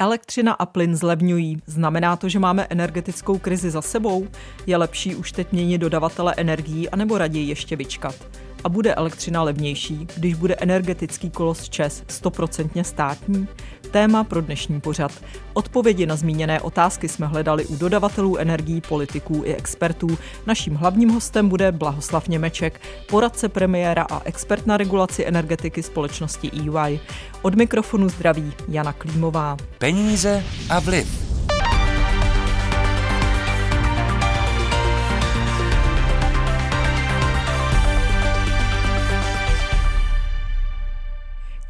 Elektřina a plyn zlevňují. Znamená to, že máme energetickou krizi za sebou? Je lepší už teď měnit dodavatele energií anebo raději ještě vyčkat? A bude elektřina levnější, když bude energetický kolos ČES stoprocentně státní? Téma pro dnešní pořad. Odpovědi na zmíněné otázky jsme hledali u dodavatelů energií, politiků i expertů. Naším hlavním hostem bude Blahoslav Němeček, poradce premiéra a expert na regulaci energetiky společnosti EY. Od mikrofonu zdraví Jana Klímová. Peníze a vliv.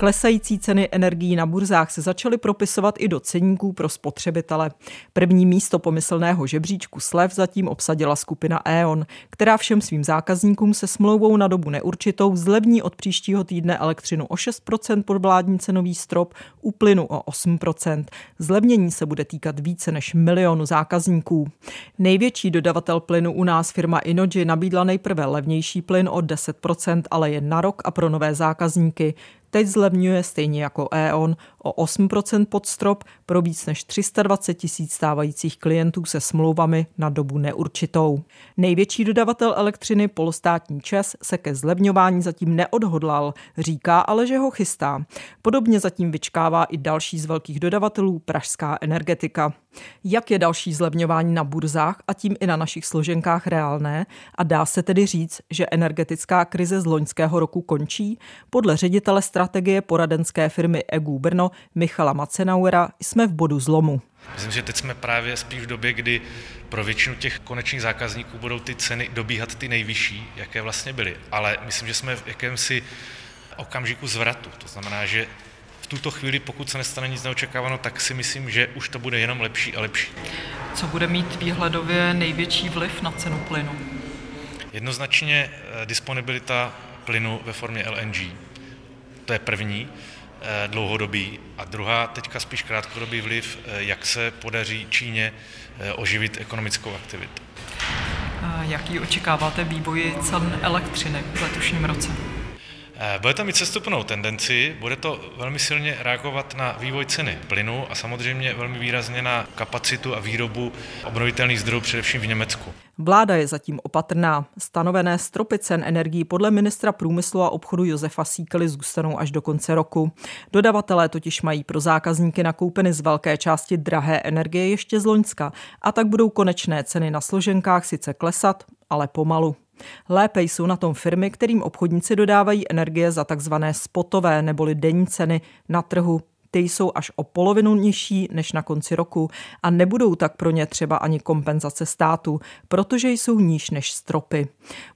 Klesající ceny energií na burzách se začaly propisovat i do ceníků pro spotřebitele. První místo pomyslného žebříčku slev zatím obsadila skupina E.ON, která všem svým zákazníkům se smlouvou na dobu neurčitou zlevní od příštího týdne elektřinu o 6% pod vládní cenový strop, u plynu o 8%. Zlevnění se bude týkat více než milionu zákazníků. Největší dodavatel plynu u nás firma Inoji nabídla nejprve levnější plyn o 10%, ale jen na rok a pro nové zákazníky. Teď zlevňuje stejně jako E.ON o 8% pod strop pro víc než 320 tisíc stávajících klientů se smlouvami na dobu neurčitou. Největší dodavatel elektřiny polostátní ČES se ke zlevňování zatím neodhodlal, říká ale, že ho chystá. Podobně zatím vyčkává i další z velkých dodavatelů Pražská energetika. Jak je další zlevňování na burzách a tím i na našich složenkách reálné a dá se tedy říct, že energetická krize z loňského roku končí? Podle ředitele strategie poradenské firmy EGU Brno Michala Macenauera jsme v bodu zlomu. Myslím, že teď jsme právě spíš v době, kdy pro většinu těch konečných zákazníků budou ty ceny dobíhat ty nejvyšší, jaké vlastně byly. Ale myslím, že jsme v jakémsi okamžiku zvratu. To znamená, že v tuto chvíli, pokud se nestane nic neočekáváno, tak si myslím, že už to bude jenom lepší a lepší. Co bude mít výhledově největší vliv na cenu plynu? Jednoznačně eh, disponibilita plynu ve formě LNG. To je první. Eh, dlouhodobý a druhá teďka spíš krátkodobý vliv, eh, jak se podaří Číně eh, oživit ekonomickou aktivitu. Jaký očekáváte vývoj cen elektřiny v letošním roce? Bude to mít sestupnou tendenci, bude to velmi silně reagovat na vývoj ceny plynu a samozřejmě velmi výrazně na kapacitu a výrobu obnovitelných zdrojů, především v Německu. Vláda je zatím opatrná. Stanovené stropy cen energií podle ministra průmyslu a obchodu Josefa Síkely zůstanou až do konce roku. Dodavatelé totiž mají pro zákazníky nakoupeny z velké části drahé energie ještě z Loňska a tak budou konečné ceny na složenkách sice klesat, ale pomalu. Lépe jsou na tom firmy, kterým obchodníci dodávají energie za takzvané spotové neboli denní ceny na trhu ty jsou až o polovinu nižší než na konci roku a nebudou tak pro ně třeba ani kompenzace státu, protože jsou níž než stropy.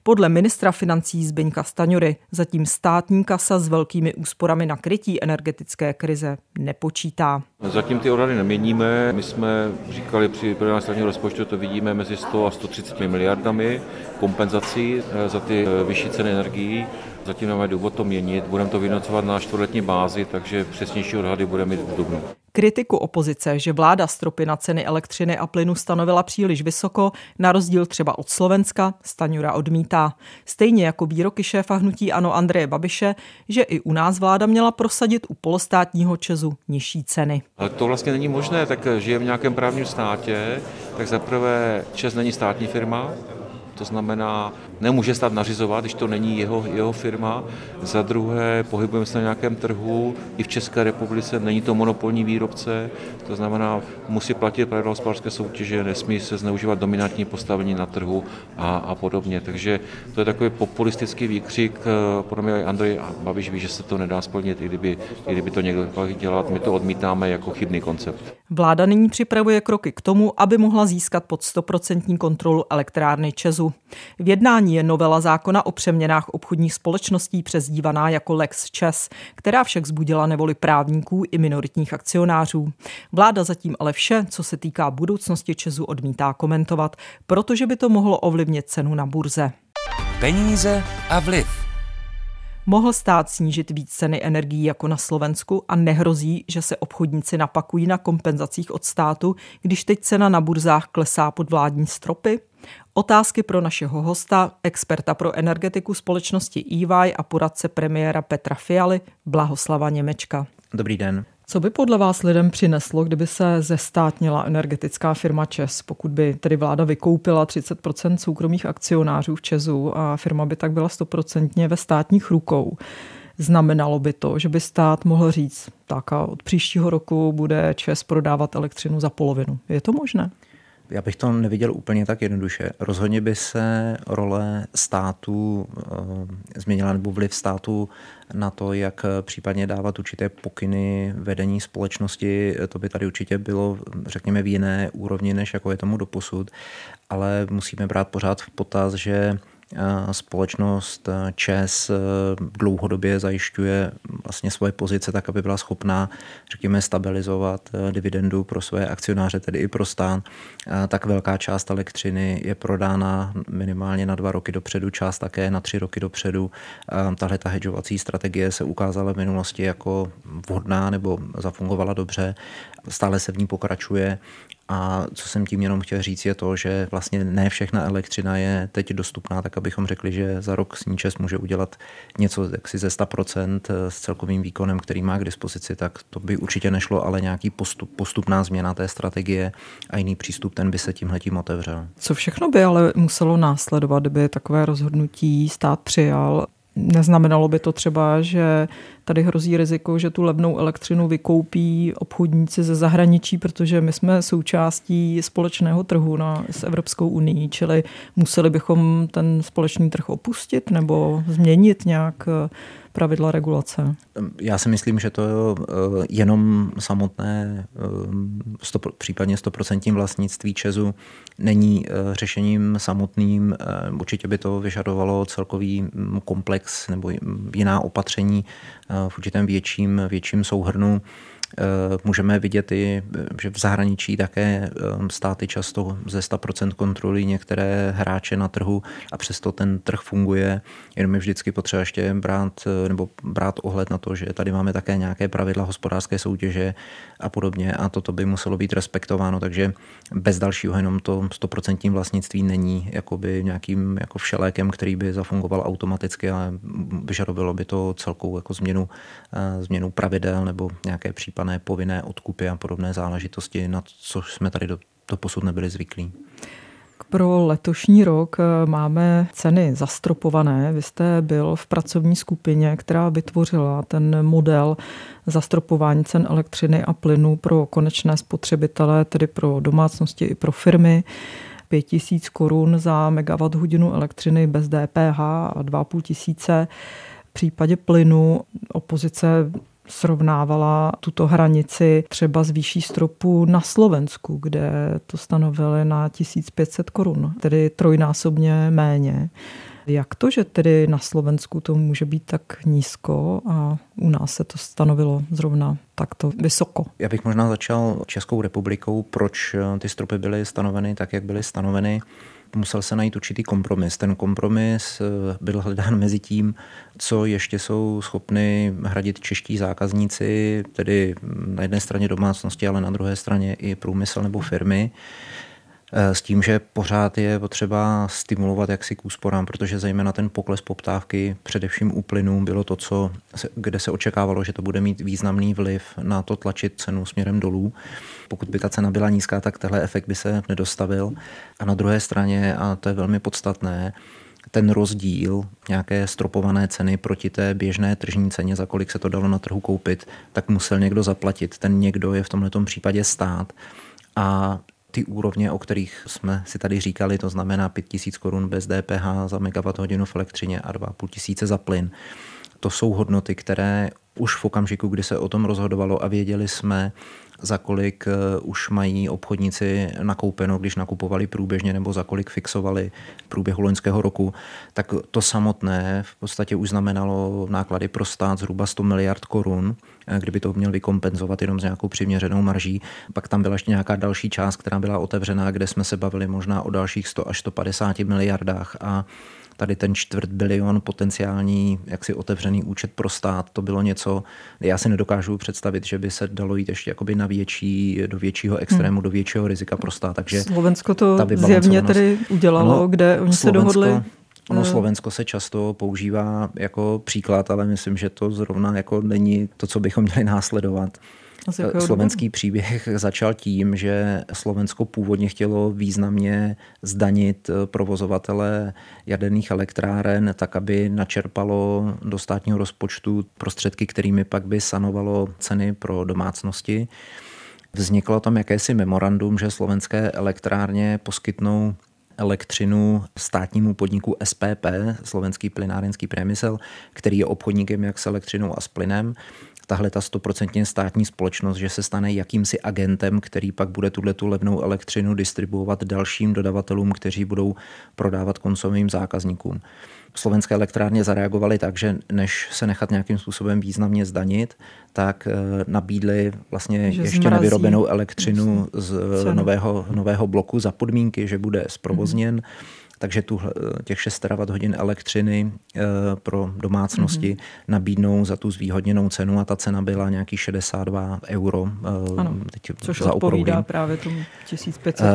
Podle ministra financí Zbyňka Staňury zatím státní kasa s velkými úsporami na krytí energetické krize nepočítá. Zatím ty odhady neměníme. My jsme říkali při projednání státního rozpočtu, to vidíme mezi 100 a 130 miliardami kompenzací eh, za ty eh, vyšší ceny energií. Zatím nemáme důvod to měnit, budeme to vynocovat na čtvrtletní bázi, takže přesnější odhady budeme mít v dubnu. Kritiku opozice, že vláda stropy na ceny elektřiny a plynu stanovila příliš vysoko, na rozdíl třeba od Slovenska, Staňura odmítá. Stejně jako výroky šéfa hnutí Ano Andreje Babiše, že i u nás vláda měla prosadit u polostátního Česu nižší ceny. Ale to vlastně není možné, tak žijeme v nějakém právním státě, tak zaprvé Čes není státní firma, to znamená, nemůže stát nařizovat, když to není jeho, jeho firma. Za druhé, pohybujeme se na nějakém trhu, i v České republice není to monopolní výrobce, to znamená, musí platit pravidla hospodářské soutěže, nesmí se zneužívat dominantní postavení na trhu a, a podobně. Takže to je takový populistický výkřik, eh, podle mě Andrej Babiš ví, že se to nedá splnit, i kdyby, i kdyby to někdo dělat, my to odmítáme jako chybný koncept. Vláda nyní připravuje kroky k tomu, aby mohla získat pod 100% kontrolu elektrárny Česu. V jednání je novela zákona o přeměnách obchodních společností přezdívaná jako Lex Čes, která však zbudila nevoli právníků i minoritních akcionářů. Vláda zatím ale vše, co se týká budoucnosti Česu, odmítá komentovat, protože by to mohlo ovlivnit cenu na burze. Peníze a vliv. Mohl stát snížit víc ceny energií jako na Slovensku a nehrozí, že se obchodníci napakují na kompenzacích od státu, když teď cena na burzách klesá pod vládní stropy? Otázky pro našeho hosta, experta pro energetiku společnosti EY a poradce premiéra Petra Fialy, Blahoslava Němečka. Dobrý den. Co by podle vás lidem přineslo, kdyby se zestátnila energetická firma ČES, pokud by tedy vláda vykoupila 30% soukromých akcionářů v ČESu a firma by tak byla stoprocentně ve státních rukou? Znamenalo by to, že by stát mohl říct, tak a od příštího roku bude ČES prodávat elektřinu za polovinu. Je to možné? Já bych to neviděl úplně tak jednoduše. Rozhodně by se role státu e, změnila nebo vliv státu na to, jak případně dávat určité pokyny vedení společnosti. To by tady určitě bylo, řekněme, v jiné úrovni, než jako je tomu doposud. Ale musíme brát pořád v potaz, že společnost ČES eh, dlouhodobě zajišťuje vlastně svoje pozice tak, aby byla schopná, řekněme, stabilizovat eh, dividendu pro své akcionáře, tedy i pro stán. Tak velká část elektřiny je prodána minimálně na dva roky dopředu, část také na tři roky dopředu. Tahle ta hedžovací strategie se ukázala v minulosti jako vhodná nebo zafungovala dobře. Stále se v ní pokračuje a co jsem tím jenom chtěl říct, je to, že vlastně ne všechna elektřina je teď dostupná, tak abychom řekli, že za rok Sníčes může udělat něco jaksi ze 100% s celkovým výkonem, který má k dispozici, tak to by určitě nešlo, ale nějaký postup, postupná změna té strategie a jiný přístup, ten by se tímhletím otevřel. Co všechno by ale muselo následovat, kdyby takové rozhodnutí stát přijal? Neznamenalo by to třeba, že tady hrozí riziko, že tu levnou elektřinu vykoupí obchodníci ze zahraničí, protože my jsme součástí společného trhu na, s Evropskou unii, čili museli bychom ten společný trh opustit nebo změnit nějak pravidla regulace? Já si myslím, že to eh, jenom samotné, eh, případně 100% vlastnictví Česu není eh, řešením samotným. Určitě by to vyžadovalo celkový mm, komplex nebo jiná opatření v určitém větším, větším souhrnu. Eh, můžeme vidět i, že v zahraničí také eh, státy často ze 100% kontrolují některé hráče na trhu a přesto ten trh funguje. Jenom je vždycky potřeba ještě brát, eh, nebo brát ohled na to, že tady máme také nějaké pravidla hospodářské soutěže a podobně a toto by muselo být respektováno, takže bez dalšího jenom to 100% vlastnictví není jakoby nějakým jako všelékem, který by zafungoval automaticky, ale vyžadovalo by to celkou jako změnu, změnu pravidel nebo nějaké případy takzvané povinné odkupy a podobné záležitosti, na co jsme tady do, do posud nebyli zvyklí. Pro letošní rok eh, máme ceny zastropované. Vy jste byl v pracovní skupině, která vytvořila ten model zastropování cen elektřiny a plynu pro konečné spotřebitele, tedy pro domácnosti i pro firmy. 5000 korun za megawatt hodinu elektřiny bez DPH a 2,5 tisíce. V případě plynu opozice srovnávala tuto hranici třeba z výší stropu na Slovensku, kde to stanovili na 1500 korun, tedy trojnásobně méně. Jak to, že tedy na Slovensku to může být tak nízko a u nás se to stanovilo zrovna takto vysoko? Já bych možná začal Českou republikou, proč ty stropy byly stanoveny tak, jak byly stanoveny musel se najít určitý kompromis. Ten kompromis eh, byl hledán mezi tím, co ještě jsou schopni hradit čeští zákazníci, tedy na jedné straně domácnosti, ale na druhé straně i průmysl nebo firmy. Eh, s tím, že pořád je potřeba stimulovat jaksi k úsporám, protože zejména ten pokles poptávky, především u plynů, bylo to, co, kde se očekávalo, že to bude mít významný vliv na to tlačit cenu směrem dolů. Pokud by ta cena byla nízká, tak tenhle efekt by se nedostavil. A na druhé straně, a to je velmi podstatné, ten rozdíl nějaké stropované ceny proti té běžné tržní ceně, za kolik se to dalo na trhu koupit, tak musel někdo zaplatit. Ten někdo je v tomto případě stát. A ty úrovně, o kterých jsme si tady říkali, to znamená 5000 korun bez DPH za megawatt hodinu v elektřině a 2,5 tisíce za plyn. To jsou hodnoty, které už v okamžiku, kdy se o tom rozhodovalo a věděli jsme, za kolik eh, už mají obchodníci nakoupeno, když nakupovali průběžně nebo za kolik fixovali v průběhu loňského roku, tak to samotné v podstatě už znamenalo náklady pro stát zhruba 100 miliard korun, kdyby to měl vykompenzovat jenom s nějakou přiměřenou marží. Pak tam byla ještě nějaká další část, která byla otevřená, kde jsme se bavili možná o dalších 100 až 150 miliardách a tady ten čtvrt bilion potenciální jaksi otevřený účet pro stát, to bylo něco, já si nedokážu představit, že by se dalo jít ještě jakoby na větší, do většího extrému, hmm. do většího rizika pro stát. Takže Slovensko to zjevně tedy udělalo, ano, kde oni se dohodli. Ono eh. Slovensko se často používá jako příklad, ale myslím, že to zrovna jako není to, co bychom měli následovat. Slovenský příběh začal tím, že Slovensko původně chtělo významně zdanit provozovatele jaderných elektráren, tak aby načerpalo do státního rozpočtu prostředky, kterými pak by sanovalo ceny pro domácnosti. Vzniklo tam jakési memorandum, že slovenské elektrárně poskytnou elektřinu státnímu podniku SPP, Slovenský plynárenský průmysl, který je obchodníkem jak s elektřinou a s plynem. Tahle ta stoprocentně státní společnost, že se stane jakýmsi agentem, který pak bude tuhle tu levnou elektřinu distribuovat dalším dodavatelům, kteří budou prodávat koncovým zákazníkům slovenské elektrárně zareagovaly tak, že než se nechat nějakým způsobem významně zdanit, tak eh, nabídli vlastně že ještě zmrazí. nevyrobenou elektřinu z nového, nového bloku za podmínky, že bude zprovozněn. Mm-hmm takže tu, těch 6 terawatt hodin elektřiny eh, pro domácnosti mm-hmm. nabídnou za tu zvýhodněnou cenu a ta cena byla nějaký 62 euro. Eh, ano, teď což za odpovídá opravdu. právě tomu 1500.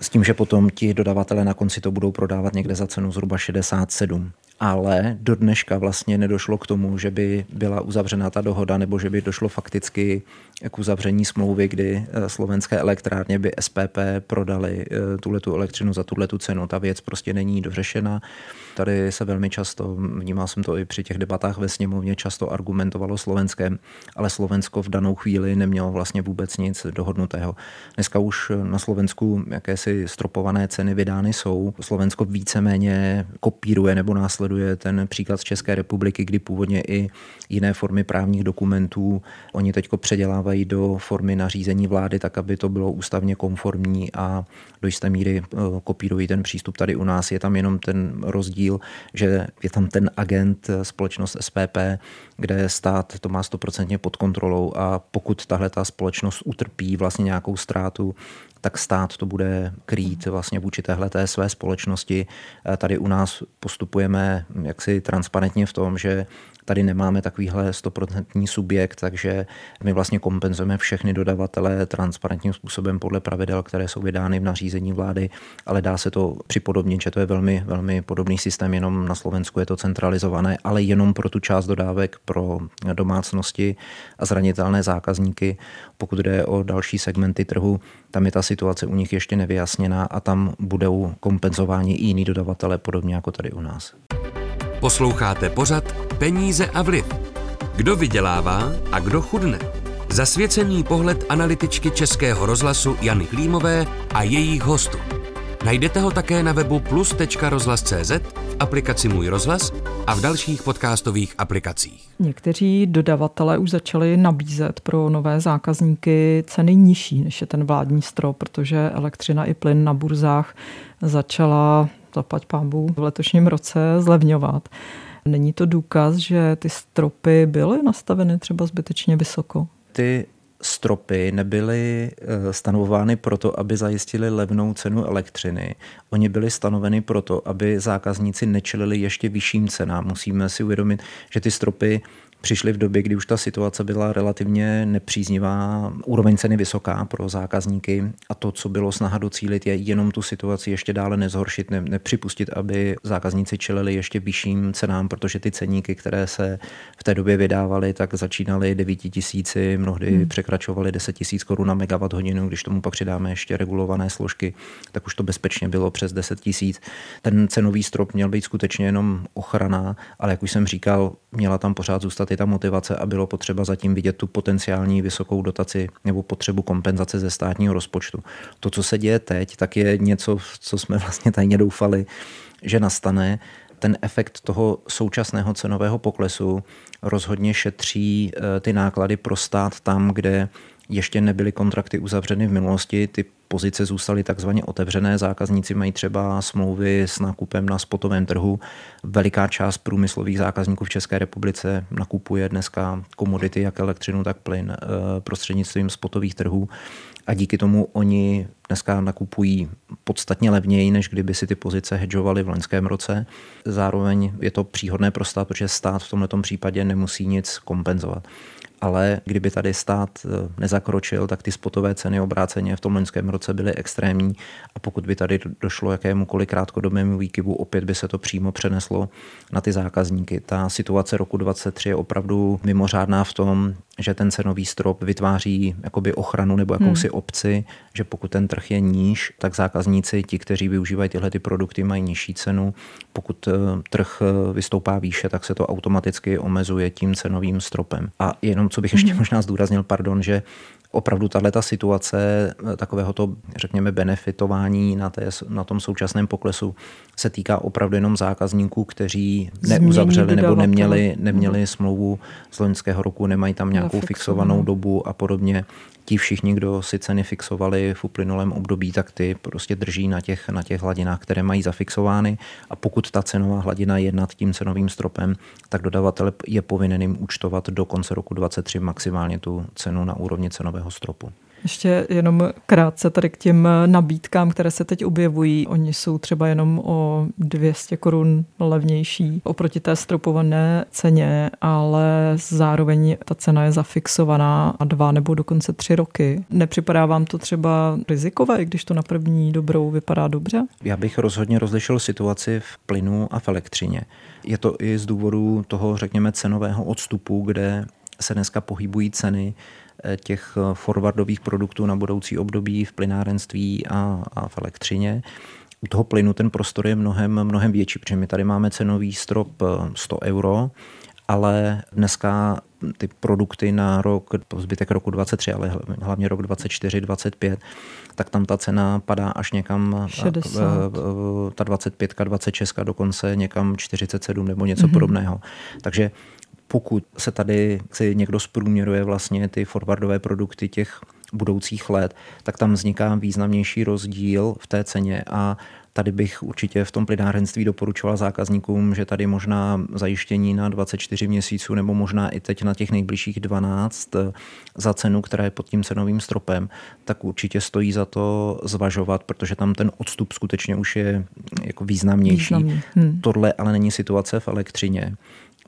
S tím, že potom ti dodavatele na konci to budou prodávat někde za cenu zhruba 67 ale do dneška vlastně nedošlo k tomu, že by byla uzavřena ta dohoda nebo že by došlo fakticky k uzavření smlouvy, kdy eh, slovenské elektrárně by SPP prodali eh, tuhle tu elektřinu za tuhle tu cenu. Ta věc prostě není dořešena. Tady se velmi často, vnímal jsem to i při těch debatách ve sněmovně, často argumentovalo Slovenskem, ale Slovensko v danou chvíli nemělo vlastně vůbec nic dohodnutého. Dneska už na Slovensku jakési stropované ceny vydány jsou. Slovensko víceméně kopíruje nebo následuje ten příklad z České republiky, kdy původně i jiné formy právních dokumentů oni teďko předělávají do formy nařízení vlády, tak aby to bylo ústavně konformní a do jisté míry eh, kopírují ten přístup tady u nás. Je tam jenom ten rozdíl, že je tam ten agent eh, společnost SPP, kde stát to má stoprocentně pod kontrolou a pokud tahle ta společnost utrpí vlastně nějakou ztrátu, tak stát to bude krýt vlastně vůči téhle té své společnosti. Tady u nás postupujeme jaksi transparentně v tom, že Tady nemáme takovýhle stoprocentní subjekt, takže my vlastně kompenzujeme všechny dodavatele transparentním způsobem podle pravidel, které jsou vydány v nařízení vlády, ale dá se to připodobnit, že to je velmi, velmi podobný systém, jenom na Slovensku je to centralizované, ale jenom pro tu část dodávek pro domácnosti a zranitelné zákazníky. Pokud jde o další segmenty trhu, tam je ta situace u nich ještě nevyjasněná a tam budou kompenzováni i jiní dodavatele, podobně jako tady u nás. Posloucháte pořad Peníze a vliv. Kdo vydělává a kdo chudne? Zasvěcený pohled analytičky Českého rozhlasu Jany Klímové a jejich hostů. Najdete ho také na webu plus.rozhlas.cz, v aplikaci Můj rozhlas a v dalších podcastových aplikacích. Někteří dodavatelé už začali nabízet pro nové zákazníky ceny nižší než je ten vládní strop, protože elektřina i plyn na burzách začala zaplať pámbu v letošním roce zlevňovat. Není to důkaz, že ty stropy byly nastaveny třeba zbytečně vysoko? Ty stropy nebyly eh, stanovovány proto, aby zajistili levnou cenu elektřiny. Oni byly stanoveny proto, aby zákazníci nečelili ještě vyšším cenám. Musíme si uvědomit, že ty stropy přišli v době, kdy už ta situace byla relativně nepříznivá, úroveň ceny vysoká pro zákazníky a to, co bylo snaha docílit, je jenom tu situaci ještě dále nezhoršit, ne, nepřipustit, aby zákazníci čelili ještě vyšším cenám, protože ty ceníky, které se v té době vydávaly, tak začínaly 9 tisíci, mnohdy hmm. překračovaly 10 tisíc korun na megawatt hodinu, když tomu pak přidáme ještě regulované složky, tak už to bezpečně bylo přes 10 tisíc. Ten cenový strop měl být skutečně jenom ochrana, ale jak už jsem říkal, měla tam pořád zůstat i ta motivace a bylo potřeba zatím vidět tu potenciální vysokou dotaci nebo potřebu kompenzace ze státního rozpočtu. To, co se děje teď, tak je něco, co jsme vlastně tajně doufali, že nastane. Ten efekt toho současného cenového poklesu rozhodně šetří eh, ty náklady pro stát tam, kde ještě nebyly kontrakty uzavřeny v minulosti, ty pozice zůstaly takzvaně otevřené. Zákazníci mají třeba smlouvy s nákupem na spotovém trhu. Veliká část průmyslových zákazníků v České republice nakupuje dneska komodity, jak elektřinu, tak plyn eh, prostřednictvím spotových trhů a díky tomu oni dneska nakupují podstatně levněji, než kdyby si ty pozice hedžovali v loňském roce. Zároveň je to příhodné pro stát, protože stát v tomto případě nemusí nic kompenzovat ale kdyby tady stát eh, nezakročil, tak ty spotové ceny obráceně v tom loňském roce byly extrémní a pokud by tady došlo jakémukoliv krátkodobému výkyvu, opět by se to přímo přeneslo na ty zákazníky. Ta situace roku 2023 je opravdu mimořádná v tom, že ten cenový strop vytváří jakoby ochranu nebo jakousi hmm. obci, že pokud ten trh je níž, tak zákazníci, ti, kteří využívají tyhle ty produkty, mají nižší cenu. Pokud eh, trh eh, vystoupá výše, tak se to automaticky omezuje tím cenovým stropem. A jenom, co bych ještě hmm. možná zdůraznil, pardon, že opravdu tahle situace eh, takového to, řekněme, benefitování na, té, na tom současném poklesu se týká opravdu jenom zákazníků, kteří neuzavřeli nebo neměli, neměli hmm. smlouvu z loňského roku, nemají tam nějakou fixovanou dobu a podobně. Ti všichni, kdo si ceny fixovali v uplynulém období, tak ty prostě drží na těch, na těch hladinách, které mají zafixovány. A pokud ta cenová hladina je nad tím cenovým stropem, tak dodavatel je povinen jim účtovat do konce roku 2023 maximálně tu cenu na úrovni cenového stropu. Ještě jenom krátce tady k těm nabídkám, které se teď objevují. Oni jsou třeba jenom o 200 korun levnější oproti té stropované ceně, ale zároveň ta cena je zafixovaná a dva nebo dokonce tři roky. Nepřipadá vám to třeba rizikové, když to na první dobrou vypadá dobře? Já bych rozhodně rozlišil situaci v plynu a v elektřině. Je to i z důvodu toho, řekněme, cenového odstupu, kde se dneska pohybují ceny těch eh, forwardových produktů na budoucí období v plynárenství a, a v elektřině. U toho plynu ten prostor je mnohem, mnohem větší, protože my tady máme cenový strop 100 eh, euro, ale dneska ty produkty na rok, zbytek roku 23, ale hlavně rok 24, 25, tak tam ta cena padá až někam 60. ta 25, 26, dokonce někam 47 nebo něco mm-hmm. podobného. Takže pokud se tady si někdo zprůměruje vlastně ty forwardové produkty těch budoucích let, tak tam vzniká významnější rozdíl v té ceně a Tady bych určitě v tom plynárenství doporučoval zákazníkům, že tady možná zajištění na 24 měsíců nebo možná i teď na těch nejbližších 12 eh, za cenu, která je pod tím cenovým stropem, tak určitě stojí za to zvažovat, protože tam ten odstup skutečně už je jako významnější. Významný. Hmm. Tohle ale není situace v elektřině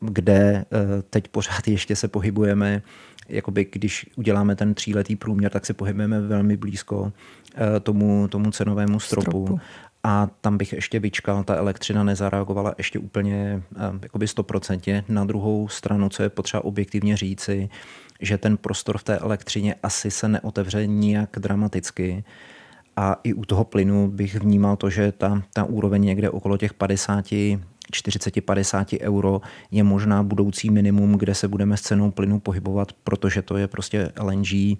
kde eh, teď pořád ještě se pohybujeme, jakoby když uděláme ten tříletý průměr, tak se pohybujeme velmi blízko eh, tomu, tomu cenovému stropu. stropu. A tam bych ještě vyčkal, ta elektřina nezareagovala ještě úplně eh, jakoby stoprocentně. Na druhou stranu, co je potřeba objektivně říci, že ten prostor v té elektřině asi se neotevře nijak dramaticky. A i u toho plynu bych vnímal to, že ta, ta úroveň někde okolo těch 50 40-50 euro je možná budoucí minimum, kde se budeme s cenou plynu pohybovat, protože to je prostě LNG,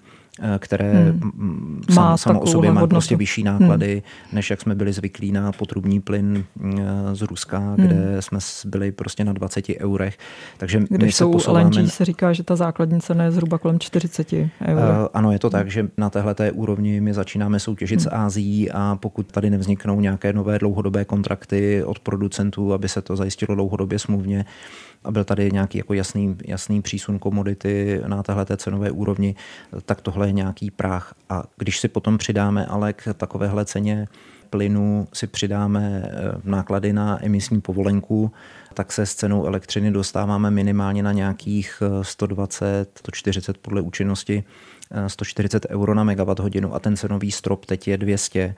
které hmm. sam, samo o sobě má prostě vyšší náklady, hmm. než jak jsme byli zvyklí na potrubní plyn eh, z Ruska, hmm. kde jsme byli prostě na 20 eurech. Takže Když my se jsou posouváme... LNG se říká, že ta základní cena je zhruba kolem 40 eur. Uh, ano, je to tak, že na téhle úrovni my začínáme soutěžit hmm. s Ázií a pokud tady nevzniknou nějaké nové dlouhodobé kontrakty od producentů, aby se to zajistilo dlouhodobě smluvně, a byl tady nějaký jako jasný, jasný přísun komodity na téhle cenové úrovni, tak tohle je nějaký práh. A když si potom přidáme ale k takovéhle ceně plynu si přidáme eh, náklady na emisní povolenku, tak se s cenou elektřiny dostáváme minimálně na nějakých 120, eh, 140 podle účinnosti, 140 eh, euro na megawatt hodinu a ten cenový strop teď je 200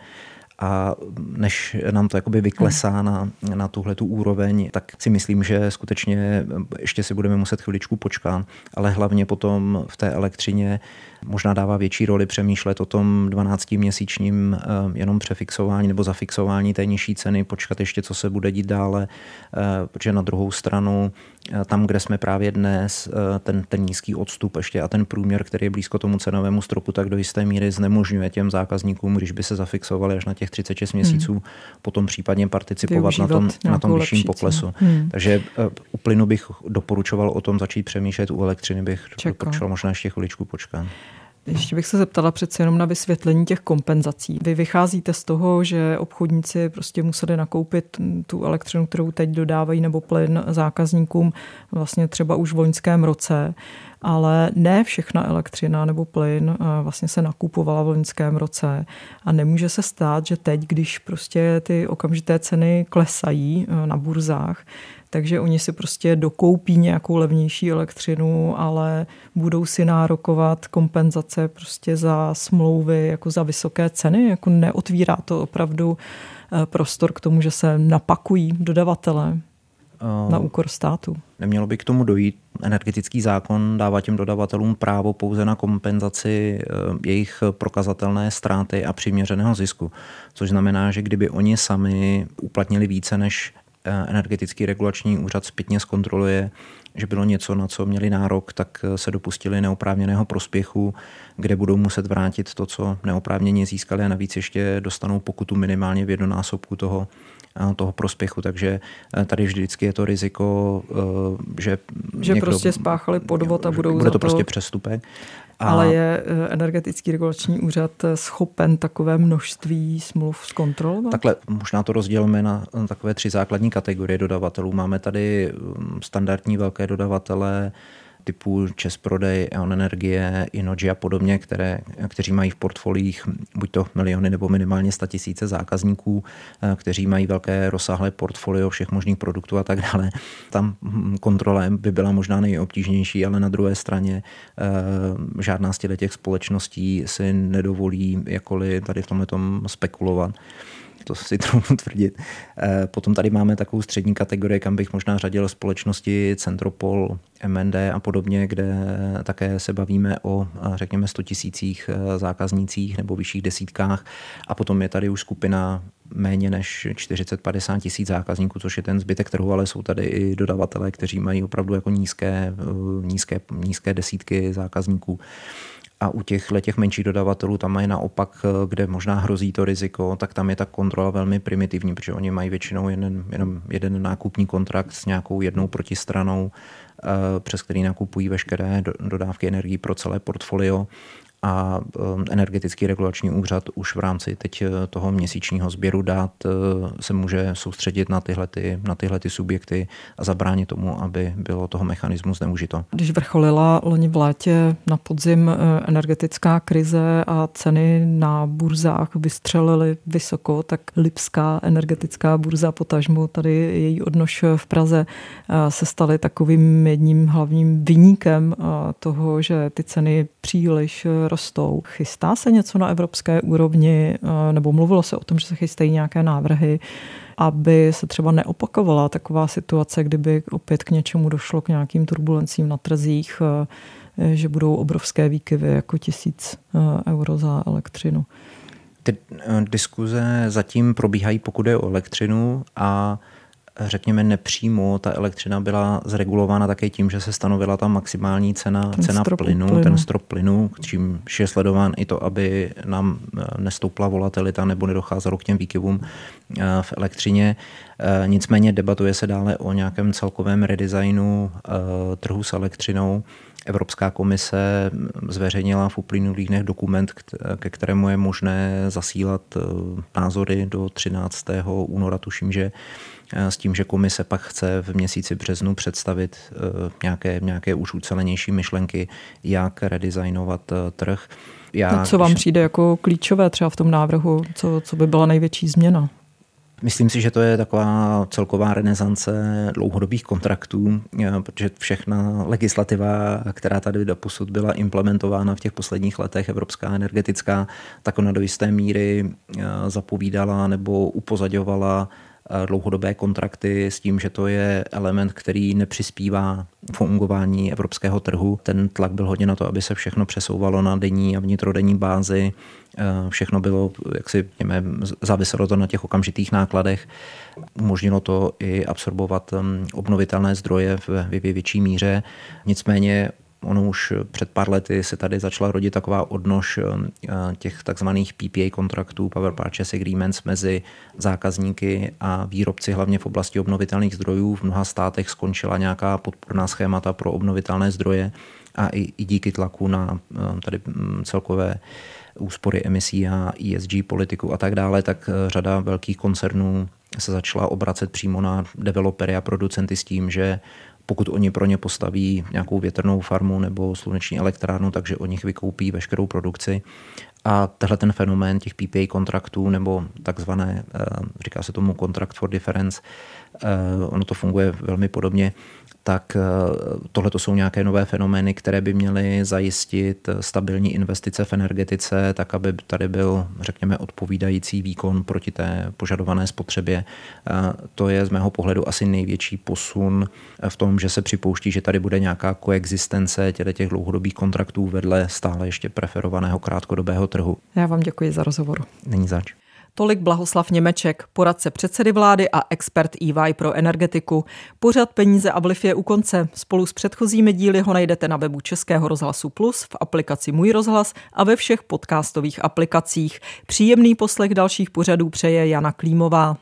a než nám to jakoby vyklesá na, na tuhle tu úroveň, tak si myslím, že skutečně ještě si budeme muset chviličku počkat, ale hlavně potom v té elektřině možná dává větší roli přemýšlet o tom 12-měsíčním eh, jenom přefixování nebo zafixování té nižší ceny, počkat ještě, co se bude dít dále, eh, protože na druhou stranu eh, tam, kde jsme právě dnes, ten, ten nízký odstup ještě a ten průměr, který je blízko tomu cenovému stropu, tak do jisté míry znemožňuje těm zákazníkům, když by se zafixovali až na těch 36 hmm. měsíců, potom případně participovat na tom, na tom vyšším poklesu. Hmm. Takže u plynu bych doporučoval o tom začít přemýšlet, u elektřiny bych Čekal. doporučoval možná ještě chviličku počkat. Ještě bych se zeptala přece jenom na vysvětlení těch kompenzací. Vy vycházíte z toho, že obchodníci prostě museli nakoupit tu elektřinu, kterou teď dodávají, nebo plyn zákazníkům vlastně třeba už v loňském roce, ale ne všechna elektřina nebo plyn eh, vlastně se nakupovala v loňském roce a nemůže se stát, že teď, když prostě ty okamžité ceny klesají eh, na burzách, takže oni si prostě dokoupí nějakou levnější elektřinu, ale budou si nárokovat kompenzace prostě za smlouvy jako za vysoké ceny, jako neotvírá to opravdu eh, prostor k tomu, že se napakují dodavatele na úkor státu. Nemělo by k tomu dojít. Energetický zákon dává těm dodavatelům právo pouze na kompenzaci eh, jejich prokazatelné ztráty a přiměřeného zisku. Což znamená, že kdyby oni sami uplatnili více než eh, energetický regulační úřad zpětně zkontroluje, že bylo něco, na co měli nárok, tak eh, se dopustili neoprávněného prospěchu, kde budou muset vrátit to, co neoprávněně získali a navíc ještě dostanou pokutu minimálně v jednonásobku toho, toho prospěchu. Takže eh, tady vždycky je to riziko, eh, že... Že někdo, prostě spáchali podvod a budou Bude to, to prostě přestupek. A... Ale je eh, energetický regulační úřad schopen takové množství smluv zkontrolovat? Takhle možná to rozdělíme na takové tři základní kategorie dodavatelů. Máme tady mm, standardní velké dodavatele, typu Česprodej, Eon Energie, Inoji a podobně, které, kteří mají v portfoliích buď to miliony nebo minimálně 100 tisíce zákazníků, eh, kteří mají velké rozsáhlé portfolio všech možných produktů a tak dále. Tam hm, kontrola by byla možná nejobtížnější, ale na druhé straně eh, žádná z těch společností si nedovolí jakkoliv tady v tomhle spekulovat to si trochu tvrdit. Eh, potom tady máme takovou střední kategorii, kam bych možná řadil společnosti Centropol, MND a podobně, kde také se bavíme o, eh, řekněme, 100 tisících eh, zákaznících nebo vyšších desítkách. A potom je tady už skupina méně než 40-50 tisíc zákazníků, což je ten zbytek trhu, ale jsou tady i dodavatelé, kteří mají opravdu jako nízké, nízké, nízké desítky zákazníků. A u těch těch menších dodavatelů tam mají naopak, eh, kde možná hrozí to riziko, tak tam je ta kontrola velmi primitivní, protože oni mají většinou jeden, jenom jeden nákupní kontrakt s nějakou jednou protistranou, eh, přes který nakupují veškeré dodávky energií pro celé portfolio a um, energetický regulační úřad už v rámci teď eh, toho měsíčního sběru dát eh, se může soustředit na tyhle, ty, na tyhle ty subjekty a zabránit tomu, aby bylo toho mechanismu zneužito. Když vrcholila loni v létě na podzim eh, energetická krize a ceny na burzách vystřelily vysoko, tak Lipská energetická burza potažmo, tady její odnož v Praze, se staly takovým jedním hlavním vyníkem toho, že ty ceny příliš rostou. Chystá se něco na evropské úrovni, eh, nebo mluvilo se o tom, že se chystají nějaké návrhy, aby se třeba neopakovala taková situace, kdyby opět k něčemu došlo, k nějakým turbulencím na trzích, eh, že budou obrovské výkyvy jako tisíc eh, euro za elektřinu. Ty diskuze zatím probíhají, pokud je o elektřinu a řekněme, nepřímo ta elektřina byla zregulována také tím, že se stanovila ta maximální cena, cena plynu, plynu, ten strop plynu, čím je sledován i to, aby nám eh, nestoupla volatilita nebo nedocházelo k těm výkyvům eh, v elektřině. Eh, nicméně debatuje se dále o nějakém celkovém redesignu trhu s elektřinou. Evropská komise zveřejnila v uplynulých dnech dokument, ke kterému je možné zasílat názory do 13. února, tuším, že Eh, s tím, že komise pak chce v měsíci březnu představit eh, nějaké, nějaké už ucelenější myšlenky, jak redesignovat eh, trh. Já, co vám když... přijde jako klíčové třeba v tom návrhu, co, co by byla největší změna? Myslím si, že to je taková celková renesance dlouhodobých kontraktů, protože všechna legislativa, která tady do posud byla implementována v těch posledních letech, evropská energetická, tak ona do jisté míry zapovídala nebo upozaďovala Eh, dlouhodobé kontrakty s tím, že to je element, který nepřispívá fungování evropského trhu. Ten tlak byl hodně na to, aby se všechno přesouvalo na denní a vnitrodenní bázi. Eh, všechno bylo, jak si něme, záviselo to na těch okamžitých nákladech. Umožnilo to i absorbovat mm, obnovitelné zdroje v větší míře. Nicméně ono už před pár lety se tady začala rodit taková odnož eh, těch takzvaných PPA kontraktů, Power Purchase Agreements, mezi zákazníky a výrobci, hlavně v oblasti obnovitelných zdrojů. V mnoha státech skončila nějaká podporná schémata pro obnovitelné zdroje a i, i díky tlaku na eh, tady mm, celkové úspory emisí a ESG politiku a tak dále, tak eh, řada velkých koncernů se začala obracet přímo na developery a producenty s tím, že pokud oni pro ně postaví nějakou větrnou farmu nebo sluneční elektrárnu, takže o nich vykoupí veškerou produkci. A tenhle ten fenomén těch PPA kontraktů nebo takzvané, eh, říká se tomu contract for difference, eh, ono to funguje velmi podobně, tak eh, tohle to jsou nějaké nové fenomény, které by měly zajistit stabilní investice v energetice, tak aby tady byl, řekněme, odpovídající výkon proti té požadované spotřebě. To je z mého pohledu asi největší posun v tom, že se připouští, že tady bude nějaká koexistence těch dlouhodobých kontraktů vedle stále ještě preferovaného krátkodobého trhu. Já vám děkuji za rozhovor. Není zač. Tolik Blahoslav Němeček, poradce předsedy vlády a expert EY pro energetiku. Pořad peníze a vliv je u konce. Spolu s předchozími díly ho najdete na webu Českého rozhlasu Plus, v aplikaci Můj rozhlas a ve všech podcastových aplikacích. Příjemný poslech dalších pořadů přeje Jana Klímová.